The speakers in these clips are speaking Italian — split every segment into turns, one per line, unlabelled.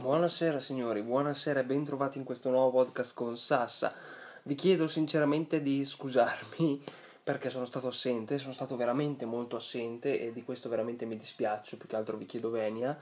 Buonasera signori, buonasera e bentrovati in questo nuovo podcast con Sassa. Vi chiedo sinceramente di scusarmi perché sono stato assente, sono stato veramente molto assente e di questo veramente mi dispiaccio, più che altro vi chiedo venia,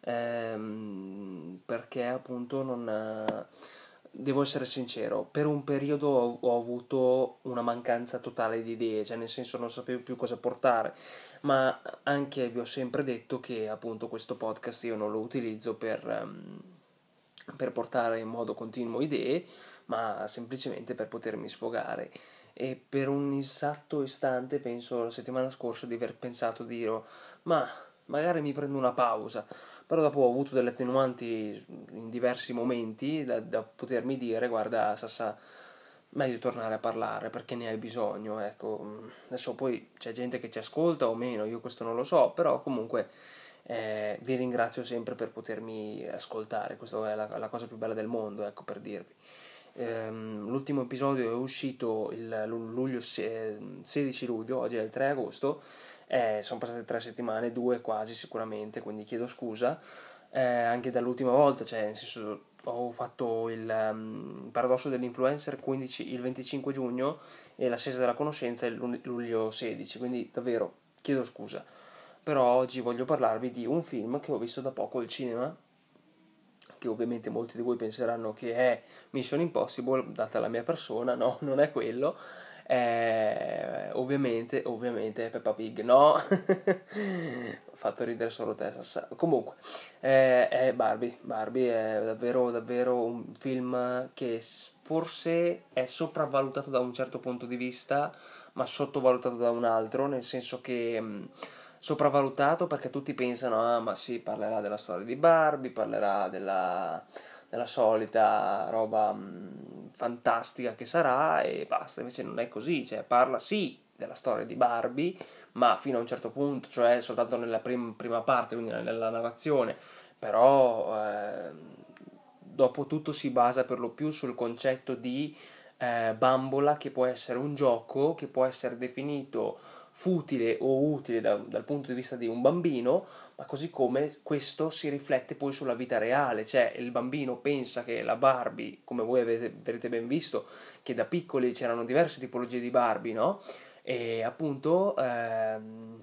ehm, perché appunto non... Devo essere sincero, per un periodo ho, ho avuto una mancanza totale di idee, cioè nel senso non sapevo più cosa portare ma anche vi ho sempre detto che appunto questo podcast io non lo utilizzo per, um, per portare in modo continuo idee, ma semplicemente per potermi sfogare. E per un esatto istante penso la settimana scorsa di aver pensato di dire ma magari mi prendo una pausa, però dopo ho avuto delle attenuanti in diversi momenti da, da potermi dire guarda Sassa meglio tornare a parlare perché ne hai bisogno. Ecco, adesso poi c'è gente che ci ascolta o meno, io questo non lo so, però comunque eh, vi ringrazio sempre per potermi ascoltare, questa è la, la, cosa più bella del mondo, ecco per dirvi. Ehm, l'ultimo episodio è uscito il luglio, 16 luglio, oggi è il 3 agosto, eh, sono passate tre settimane, due quasi sicuramente, quindi chiedo scusa. Eh, anche dall'ultima volta, cioè nel senso ho fatto il um, paradosso dell'influencer 15, il 25 giugno e l'ascesa della conoscenza il luglio 16, quindi davvero chiedo scusa. Però oggi voglio parlarvi di un film che ho visto da poco al cinema, che ovviamente molti di voi penseranno che è Mission Impossible, data la mia persona, no, non è quello, eh, ovviamente, ovviamente Peppa Pig, no? Ho fatto ridere solo te, Sassa. Comunque, eh, è Barbie. Barbie è davvero, davvero un film che forse è sopravvalutato da un certo punto di vista, ma sottovalutato da un altro, nel senso che... Mh, sopravvalutato perché tutti pensano, ah ma sì, parlerà della storia di Barbie, parlerà della, della solita roba mh, fantastica che sarà e basta, invece non è così, cioè parla sì della storia di Barbie, ma fino a un certo punto, cioè soltanto nella prim- prima parte, quindi nella narrazione, però eh, dopo tutto si basa per lo più sul concetto di eh, bambola che può essere un gioco, che può essere definito futile o utile da, dal punto di vista di un bambino, ma così come questo si riflette poi sulla vita reale, cioè il bambino pensa che la Barbie, come voi avrete ben visto, che da piccoli c'erano diverse tipologie di Barbie, no? E appunto ehm,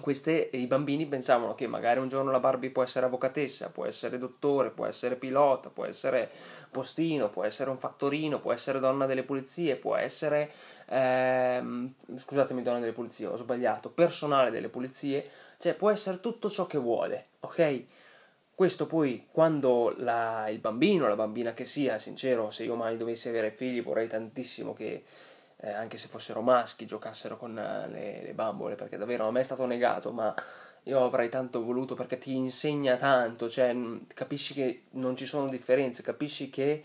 queste, i bambini pensavano che magari un giorno la Barbie può essere avvocatessa, può essere dottore, può essere pilota, può essere postino, può essere un fattorino, può essere donna delle pulizie, può essere, ehm, scusatemi donna delle pulizie, ho sbagliato, personale delle pulizie, cioè può essere tutto ciò che vuole, ok? Questo poi quando la, il bambino, la bambina che sia, sincero, se io mai dovessi avere figli vorrei tantissimo che eh, anche se fossero maschi giocassero con eh, le, le bambole, perché davvero a me è stato negato, ma io avrei tanto voluto perché ti insegna tanto, cioè capisci che non ci sono differenze, capisci che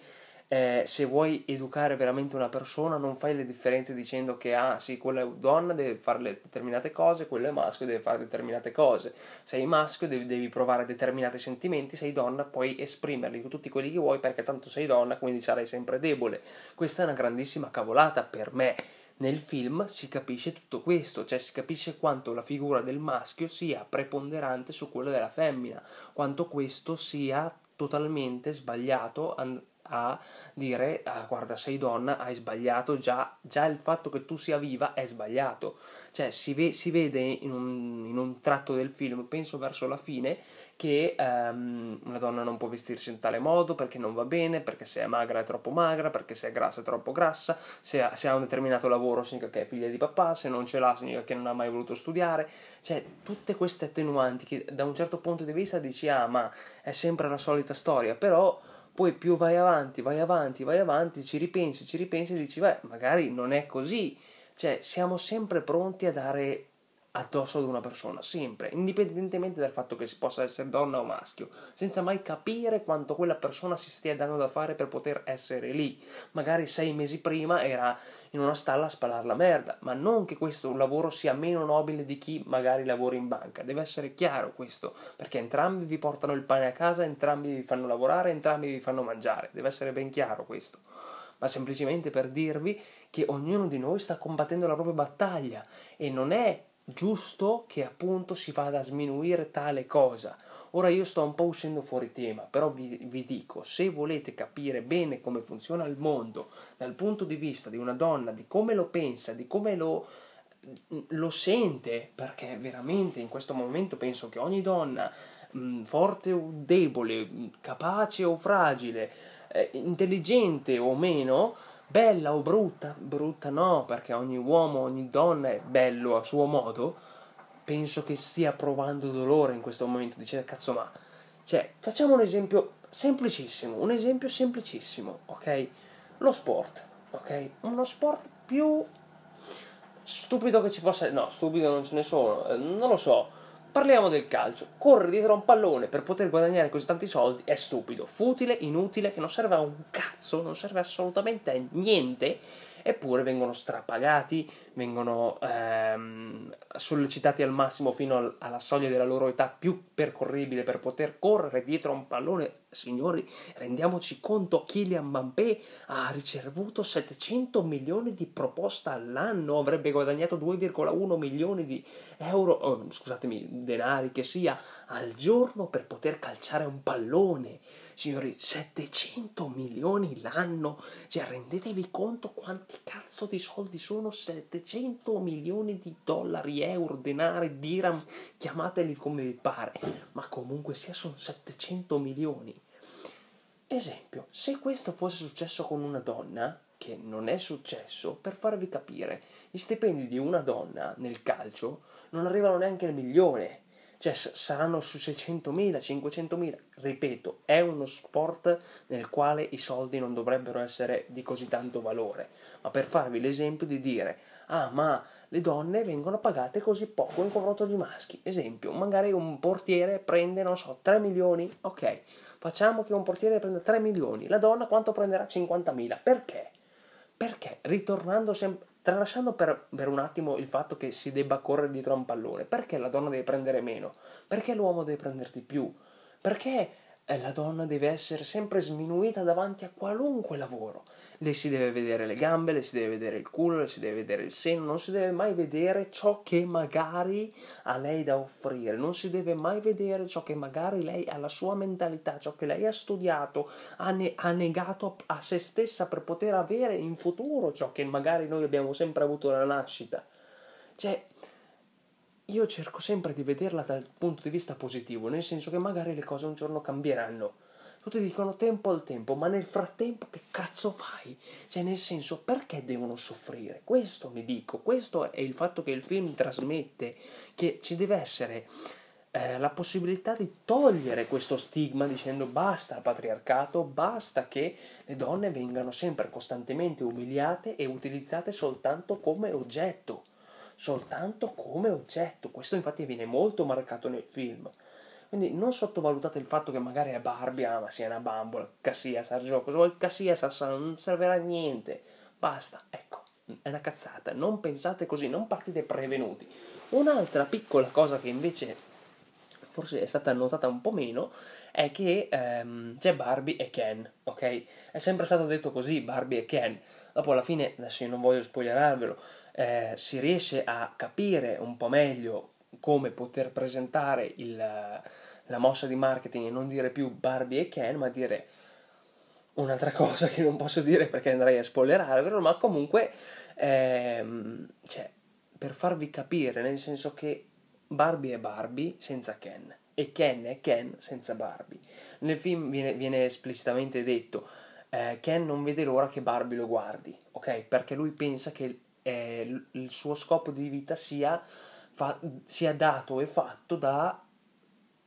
eh, se vuoi educare veramente una persona non fai le differenze dicendo che ah sì, quella è donna deve fare determinate cose, quello è maschio deve fare determinate cose. Sei maschio devi, devi provare determinati sentimenti, sei donna puoi esprimerli tutti quelli che vuoi perché tanto sei donna quindi sarai sempre debole. Questa è una grandissima cavolata per me nel film si capisce tutto questo, cioè si capisce quanto la figura del maschio sia preponderante su quella della femmina, quanto questo sia totalmente sbagliato a dire ah, guarda sei donna hai sbagliato già, già il fatto che tu sia viva è sbagliato. Cioè si, ve- si vede in un, in un, tratto del film penso verso la fine che um, una donna non può vestirsi in tale modo perché non va bene perché se è magra è troppo magra perché se è grassa è troppo grassa se ha, se ha un determinato lavoro significa che è figlia di papà se non ce l'ha significa che non ha mai voluto studiare. Cioè tutte queste attenuanti che da un certo punto di vista dici ah ma è sempre la solita storia però poi più vai avanti, vai avanti, vai avanti, ci ripensi, ci ripensi e dici, beh, magari non è così. Cioè, siamo sempre pronti a dare addosso ad una persona, sempre, indipendentemente dal fatto che si possa essere donna o maschio, senza mai capire quanto quella persona si stia dando da fare per poter essere lì. Magari sei mesi prima era in una stalla a spalare la merda, ma non che questo lavoro sia meno nobile di chi magari lavora in banca, deve essere chiaro questo, perché entrambi vi portano il pane a casa, entrambi vi fanno lavorare, entrambi vi fanno mangiare, deve essere ben chiaro questo. Ma semplicemente per dirvi che ognuno di noi sta combattendo la propria battaglia e non è giusto che appunto si vada a sminuire tale cosa. Ora io sto un po' uscendo fuori tema, però vi, vi, dico, se volete capire bene come funziona il mondo dal punto di vista di una donna, di come lo pensa, di come lo, lo sente, perché veramente in questo momento penso che ogni donna, mh, forte o debole, capace o fragile, eh, intelligente o meno, bella o brutta, brutta no, perché ogni uomo, ogni donna è bello a suo modo, penso che stia provando dolore in questo momento, dice cazzo ma... Cioè, facciamo un esempio semplicissimo, un esempio semplicissimo, ok? Lo sport, ok? Uno sport più stupido che ci possa... No, stupido non ce ne sono, eh, non lo so. Parliamo del calcio. Correre dietro a un pallone per poter guadagnare così tanti soldi è stupido, futile, inutile, che non serve a un cazzo, non serve assolutamente a niente eppure vengono strapagati, vengono ehm, sollecitati al massimo fino alla soglia della loro età più percorribile per poter correre dietro a un pallone. Signori, rendiamoci conto, Kylian Mbappé ha ricevuto 700 milioni di proposta all'anno, avrebbe guadagnato 2,1 milioni di euro, oh, scusatemi, denari che sia, al giorno per poter calciare un pallone. Signori, 700 milioni l'anno, cioè rendetevi conto quanti cazzo di soldi sono? 700 milioni di dollari, euro, denari, dirham, chiamateli come vi pare, ma comunque sia sono 700 milioni. Esempio, se questo fosse successo con una donna, che non è successo, per farvi capire, gli stipendi di una donna nel calcio non arrivano neanche al milione cioè saranno su 600.000, 500.000. Ripeto, è uno sport nel quale i soldi non dovrebbero essere di così tanto valore, ma per farvi l'esempio di dire, ah ma le donne vengono pagate così poco in confronto agli maschi. Esempio, magari un portiere prende, non so, 3 milioni, ok, facciamo che un portiere prenda 3 milioni, la donna quanto prenderà? 50.000. Perché? Perché ritornando sempre tralasciando per, per, un attimo il fatto che si debba correre dietro a un pallone, perché la donna deve prendere meno? Perché l'uomo deve prendere di più? Perché la donna deve essere sempre sminuita davanti a qualunque lavoro. Le si deve vedere le gambe, le si deve vedere il culo, le si deve vedere il seno, non si deve mai vedere ciò che magari ha lei da offrire, non si deve mai vedere ciò che magari lei ha la sua mentalità, ciò che lei ha studiato, ha, ne- ha negato a se stessa per poter avere in futuro ciò che magari noi abbiamo sempre avuto alla nascita. Cioè, io cerco sempre di vederla dal punto di vista positivo, nel senso che magari le cose un giorno cambieranno. Tutti dicono tempo al tempo, ma nel frattempo che cazzo fai? Cioè, nel senso, perché devono soffrire? Questo mi dico, questo è il fatto che il film trasmette, che ci deve essere eh, la possibilità di togliere questo stigma dicendo basta il patriarcato, basta che le donne vengano sempre costantemente umiliate e utilizzate soltanto come oggetto soltanto come oggetto. Questo infatti viene molto marcato nel film. Quindi non sottovalutate il fatto che magari è Barbie, ah ma sia una bambola, Cassia sa gioco, cosa vuoi Cassia sa, non servirà a niente. Basta, ecco, è una cazzata. Non pensate così, non partite prevenuti. Un'altra piccola cosa che invece forse è stata notata un po' meno è che ehm, c'è Barbie e Ken, ok? È sempre stato detto così, Barbie e Ken. Dopo alla fine, adesso io non voglio spoilerarvelo, eh, si riesce a capire un po' meglio come poter presentare il, la mossa di marketing e non dire più Barbie e Ken, ma dire un'altra cosa che non posso dire perché andrei a spoilerare, ma comunque ehm, cioè, per farvi capire, nel senso che Barbie è Barbie senza Ken e Ken è Ken senza Barbie. Nel film viene, viene esplicitamente detto eh, Ken non vede l'ora che Barbie lo guardi, ok? Perché lui pensa che eh, il suo scopo di vita sia, fa, sia dato e fatto dal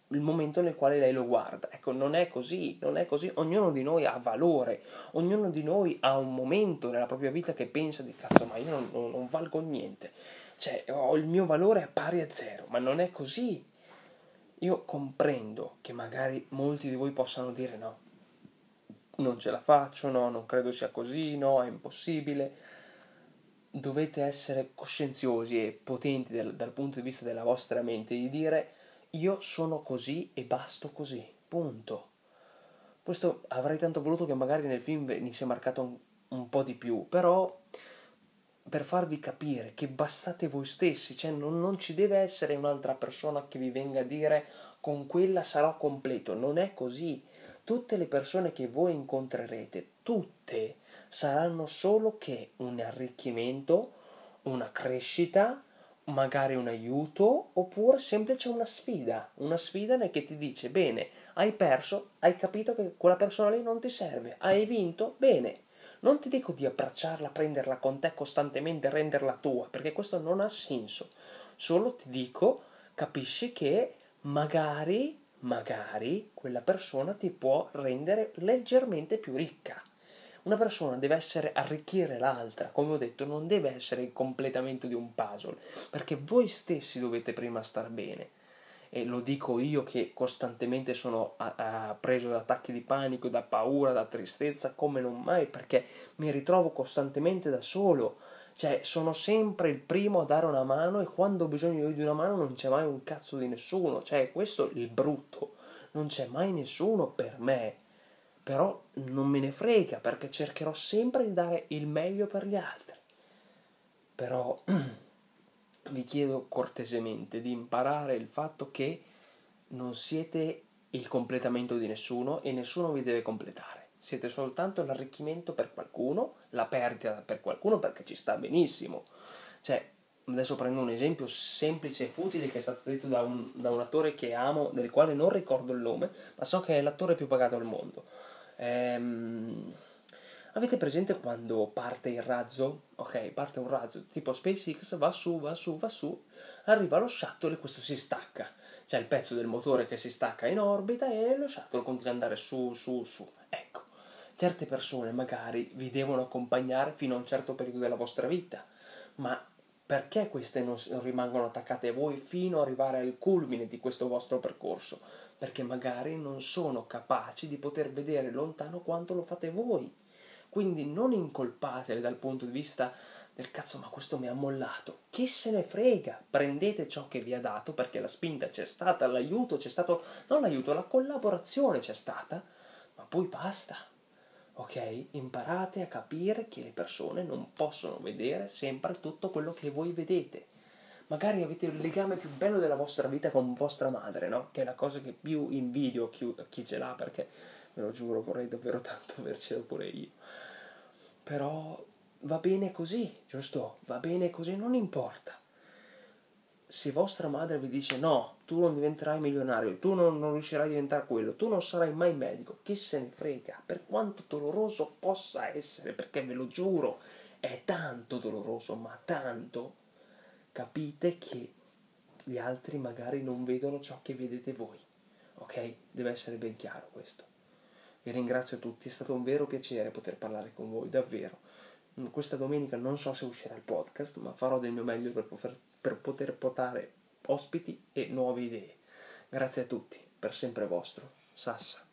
momento nel quale lei lo guarda. Ecco, non è così, non è così. Ognuno di noi ha valore, ognuno di noi ha un momento nella propria vita che pensa di cazzo, ma io non, non, non valgo niente. Cioè, ho il mio valore è pari a zero, ma non è così. Io comprendo che magari molti di voi possano dire no, non ce la faccio, no, non credo sia così, no, è impossibile dovete essere coscienziosi e potenti del, dal punto di vista della vostra mente di dire io sono così e basto così, punto. Questo avrei tanto voluto che magari nel film venisse marcato un, un po' di più, però per farvi capire che bastate voi stessi, cioè non, non, ci deve essere un'altra persona che vi venga a dire con quella sarò completo. Non è così. Tutte le persone che voi incontrerete, tutte saranno solo che un arricchimento, una crescita, magari un aiuto oppure semplice una sfida, una sfida che ti dice bene, hai perso, hai capito che quella persona lì non ti serve, hai vinto, bene. Non ti dico di abbracciarla, prenderla con te costantemente, renderla tua, perché questo non ha senso. Solo ti dico, capisci che magari, magari quella persona ti può rendere leggermente più ricca una persona deve essere arricchire l'altra, come ho detto, non deve essere il completamento di un puzzle, perché voi stessi dovete prima star bene. E lo dico io che costantemente sono a, a, preso da attacchi di panico, da paura, da tristezza, come non mai, perché mi ritrovo costantemente da solo. Cioè, sono sempre il primo a dare una mano e quando ho bisogno di una mano non c'è mai un cazzo di nessuno. Cioè, questo è il brutto. Non c'è mai nessuno per me però non me ne frega perché cercherò sempre di dare il meglio per gli altri. Però vi chiedo cortesemente di imparare il fatto che non siete il completamento di nessuno e nessuno vi deve completare. Siete soltanto l'arricchimento per qualcuno, la perdita per qualcuno perché ci sta benissimo. Cioè, adesso prendo un esempio semplice e futile che è stato detto da un, da un attore che amo, del quale non ricordo il nome, ma so che è l'attore più pagato al mondo Ehm, avete presente quando parte il razzo? Ok, parte un razzo tipo SpaceX, va su, va su, va su, arriva lo shuttle e questo si stacca. C'è il pezzo del motore che si stacca in orbita e lo shuttle continua ad andare su, su, su. Ecco, certe persone magari vi devono accompagnare fino a un certo periodo della vostra vita, ma perché queste non rimangono attaccate a voi fino ad arrivare al culmine di questo vostro percorso? Perché magari non sono capaci di poter vedere lontano quanto lo fate voi. Quindi non incolpatele dal punto di vista del cazzo, ma questo mi ha mollato. Chi se ne frega? Prendete ciò che vi ha dato perché la spinta c'è stata, l'aiuto c'è stato, non l'aiuto, la collaborazione c'è stata, ma poi basta ok? Imparate a capire che le persone non possono vedere sempre tutto quello che voi vedete. Magari avete il legame più bello della vostra vita con vostra madre, no? Che è la cosa che più invidio chi, chi ce l'ha, perché ve lo giuro, vorrei davvero tanto avercelo pure io. Però va bene così, giusto? Va bene così, non importa se vostra madre vi dice no, tu non diventerai milionario, tu non, non, riuscirai a diventare quello, tu non sarai mai medico, chi se ne frega, per quanto doloroso possa essere, perché ve lo giuro, è tanto doloroso, ma tanto, capite che gli altri magari non vedono ciò che vedete voi, ok? Deve essere ben chiaro questo. Vi ringrazio tutti, è stato un vero piacere poter parlare con voi, davvero. Questa domenica non so se uscirà il podcast, ma farò del mio meglio per poter per poter portare ospiti e nuove idee. Grazie a tutti, per sempre vostro, Sassa.